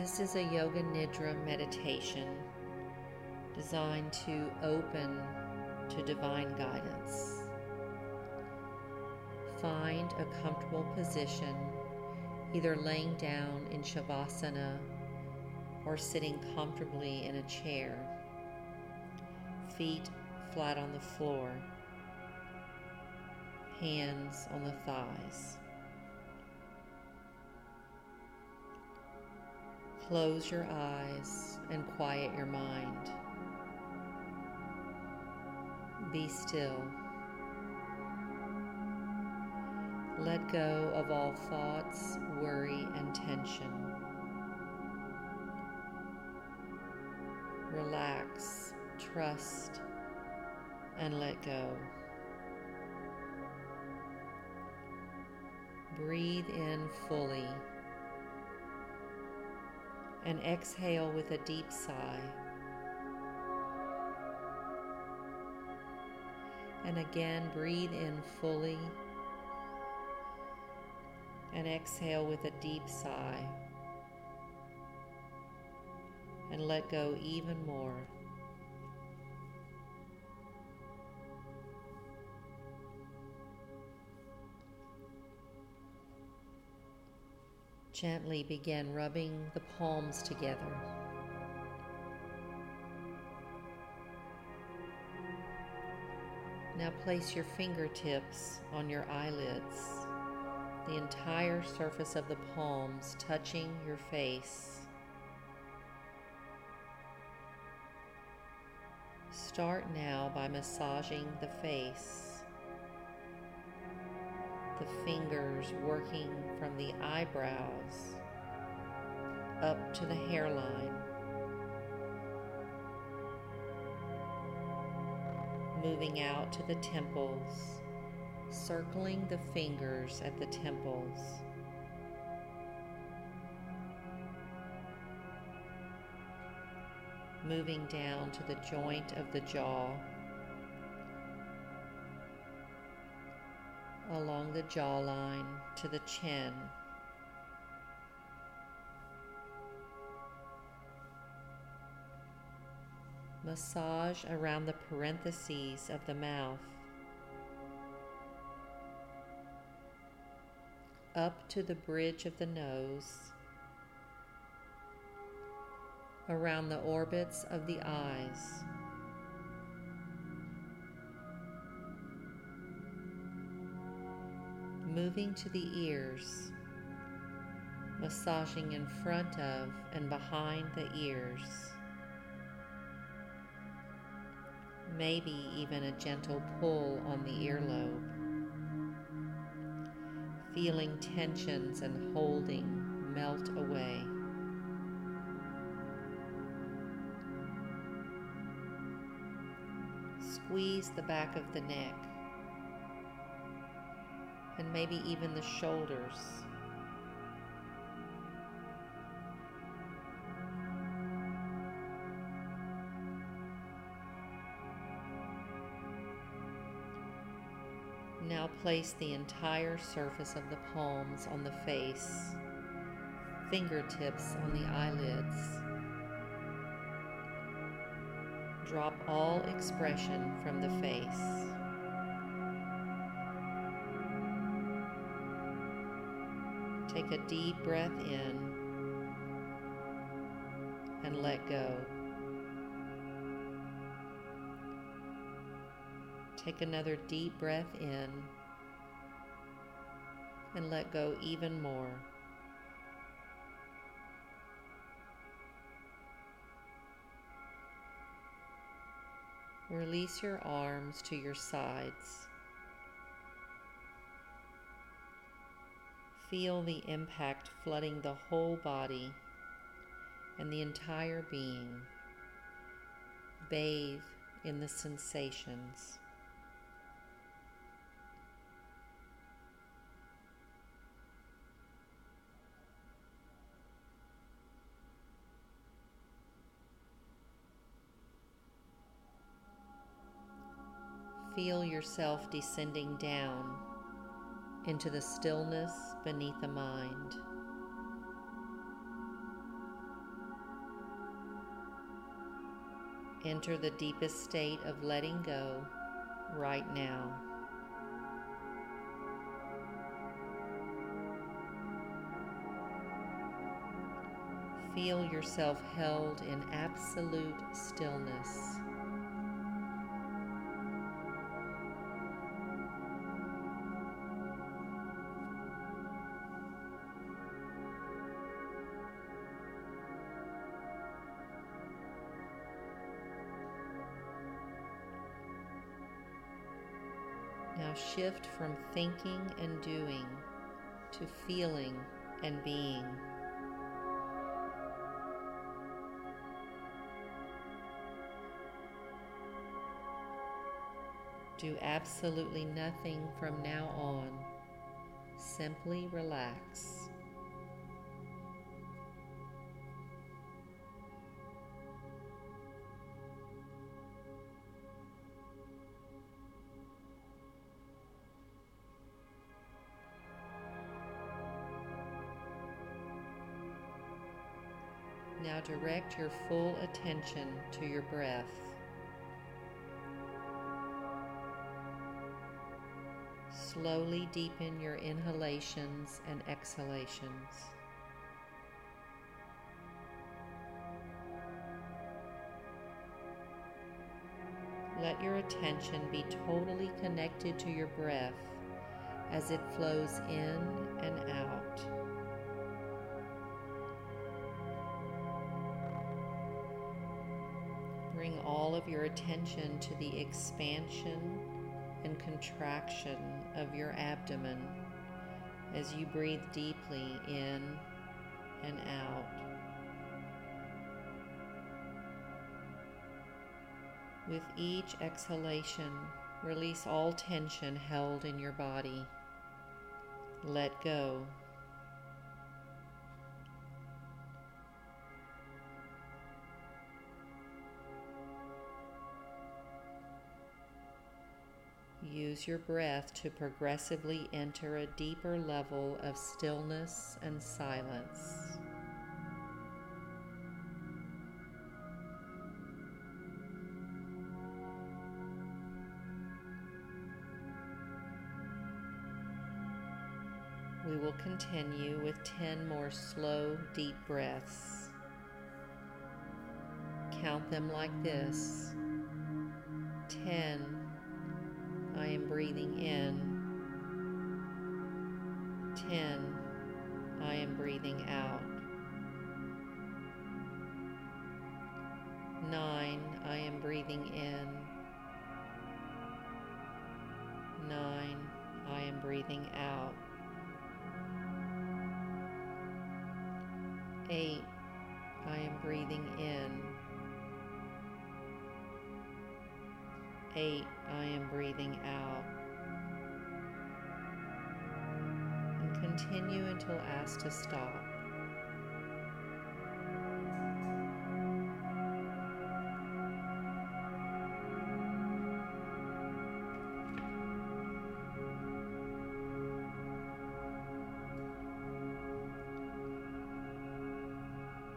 This is a Yoga Nidra meditation designed to open to divine guidance. Find a comfortable position, either laying down in Shavasana or sitting comfortably in a chair, feet flat on the floor, hands on the thighs. Close your eyes and quiet your mind. Be still. Let go of all thoughts, worry, and tension. Relax, trust, and let go. Breathe in fully and exhale with a deep sigh. And again, breathe in fully and exhale with a deep sigh. And let go even more. Gently begin rubbing the palms together. Now place your fingertips on your eyelids, the entire surface of the palms touching your face. Start now by massaging the face the fingers working from the eyebrows up to the hairline. Moving out to the temples, circling the fingers at the temples. Moving down to the joint of the jaw. Along the jawline to the chin. Massage around the parentheses of the mouth. Up to the bridge of the nose. Around the orbits of the eyes. Moving to the ears, massaging in front of and behind the ears. Maybe even a gentle pull on the earlobe. Feeling tensions and holding melt away. Squeeze the back of the neck and maybe even the shoulders. Now place the entire surface of the palms on the face, fingertips on the eyelids. Drop all expression from the face. Take a deep breath in and let go. Take another deep breath in and let go even more. Release your arms to your sides. Feel the impact flooding the whole body and the entire being. Bathe in the sensations. Feel yourself descending down into the stillness beneath the mind. Enter the deepest state of letting go right now. Feel yourself held in absolute stillness. Shift from thinking and doing to feeling and being. Do absolutely nothing from now on. Simply relax. Direct your full attention to your breath. Slowly deepen your inhalations and exhalations. Let your attention be totally connected to your breath as it flows in and out. Of your attention to the expansion and contraction of your abdomen as you breathe deeply in and out. With each exhalation, release all tension held in your body. Let go. Use your breath to progressively enter a deeper level of stillness and silence. We will continue with 10 more slow, deep breaths. Count them like this 10. I am breathing in. 10. I am breathing out. 9. I am breathing in. 9. I am breathing out. 8. I am breathing in. 8. I am breathing out. And continue until asked to stop.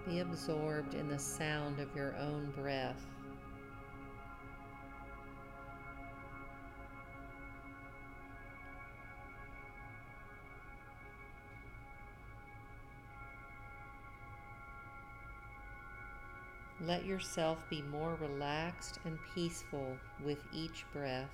Be absorbed in the sound of your own breath. Let yourself be more relaxed and peaceful with each breath.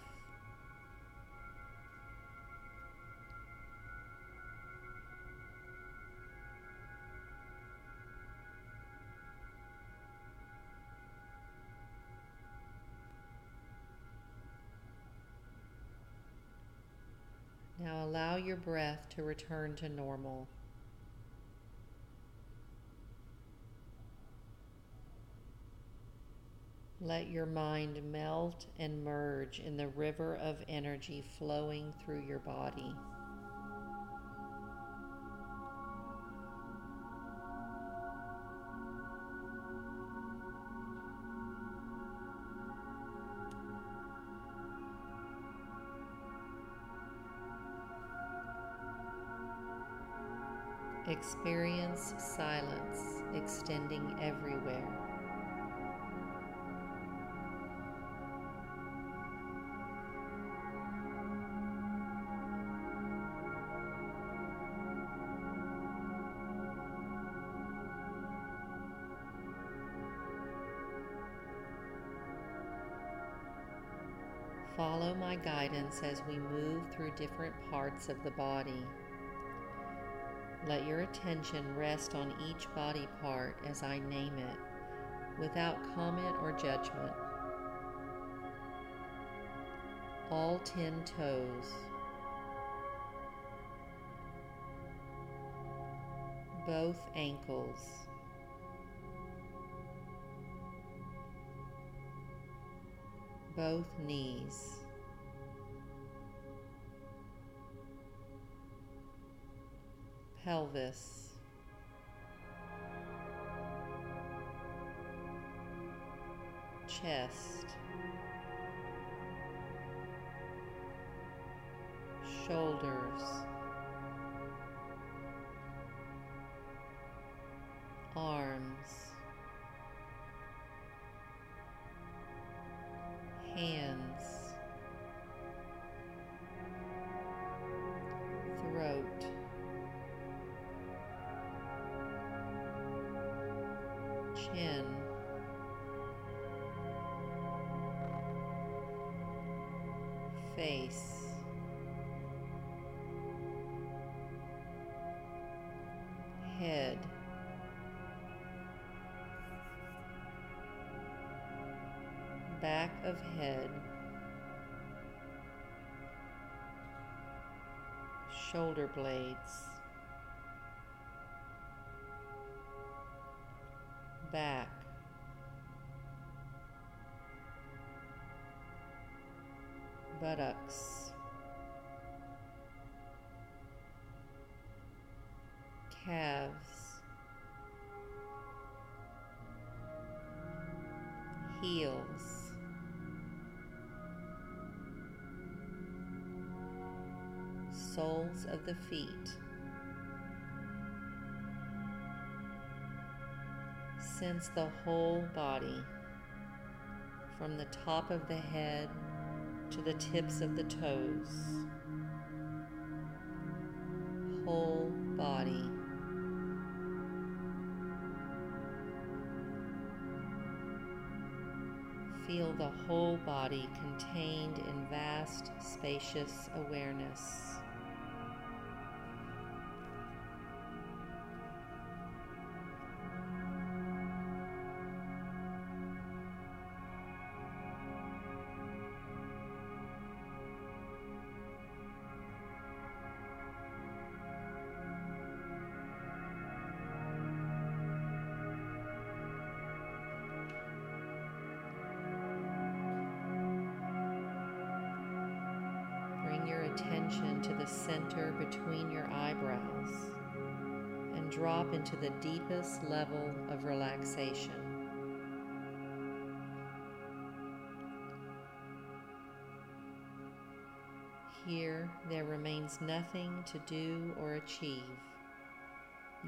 Now allow your breath to return to normal. Let your mind melt and merge in the river of energy flowing through your body. Experience silence extending everywhere. Follow my guidance as we move through different parts of the body. Let your attention rest on each body part as I name it, without comment or judgment. All ten toes. Both ankles. Both knees. pelvis. Chest, shoulders, of head, shoulder blades. back. Buttocks, soles of the feet. sense the whole body from the top of the head to the tips of the toes. Whole body. Feel the whole body contained in vast, spacious awareness. To the center between your eyebrows and drop into the deepest level of relaxation. Here, there remains nothing to do or achieve.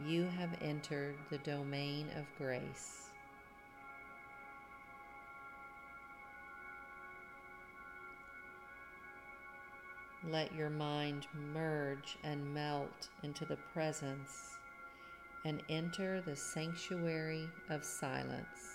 You have entered the domain of grace. Let your mind merge and melt into the presence and enter the sanctuary of silence.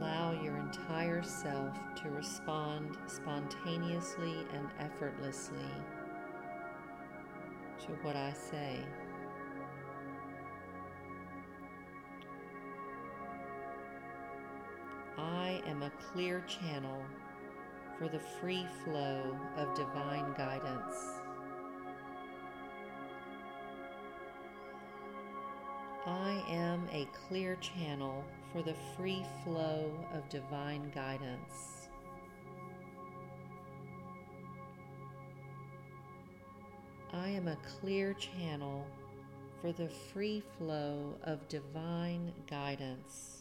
Allow your entire self to respond spontaneously and effortlessly to what I say. I am a clear channel for the free flow of divine guidance. Am a clear channel for the free flow of divine guidance. I am a clear channel for the free flow of divine guidance.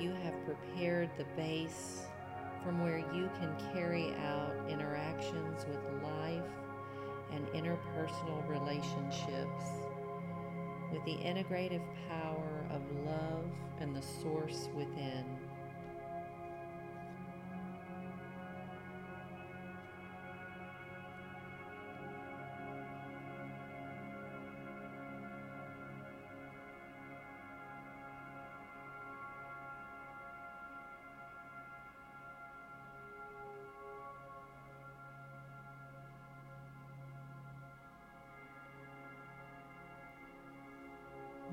You have prepared the base from where you can carry out interactions with life and interpersonal relationships with the integrative power of love and the source within.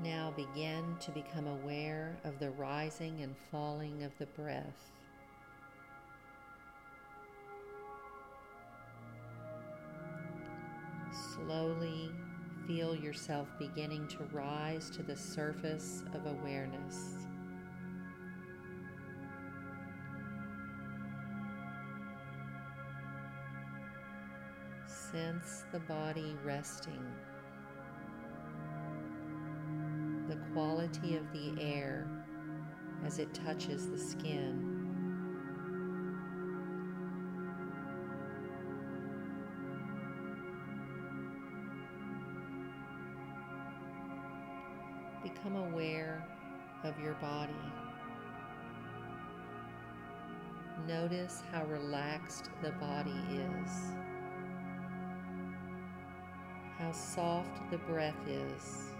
Now begin to become aware of the rising and falling of the breath. Slowly feel yourself beginning to rise to the surface of awareness. Sense the body resting quality of the air as it touches the skin. Become aware of your body. Notice how relaxed the body is, how soft the breath is.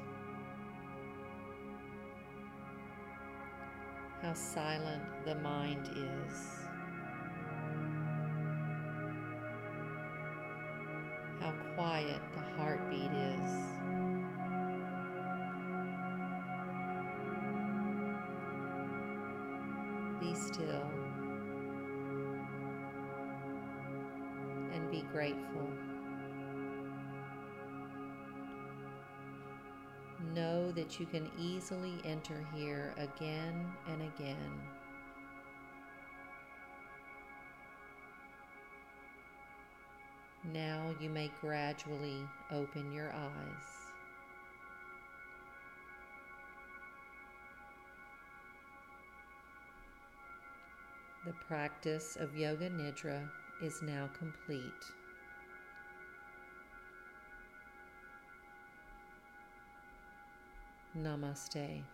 How silent the mind is. How quiet the heartbeat is. Be still and be grateful. Know that you can easily enter here again and again. Now you may gradually open your eyes. The practice of Yoga Nidra is now complete. Namaste.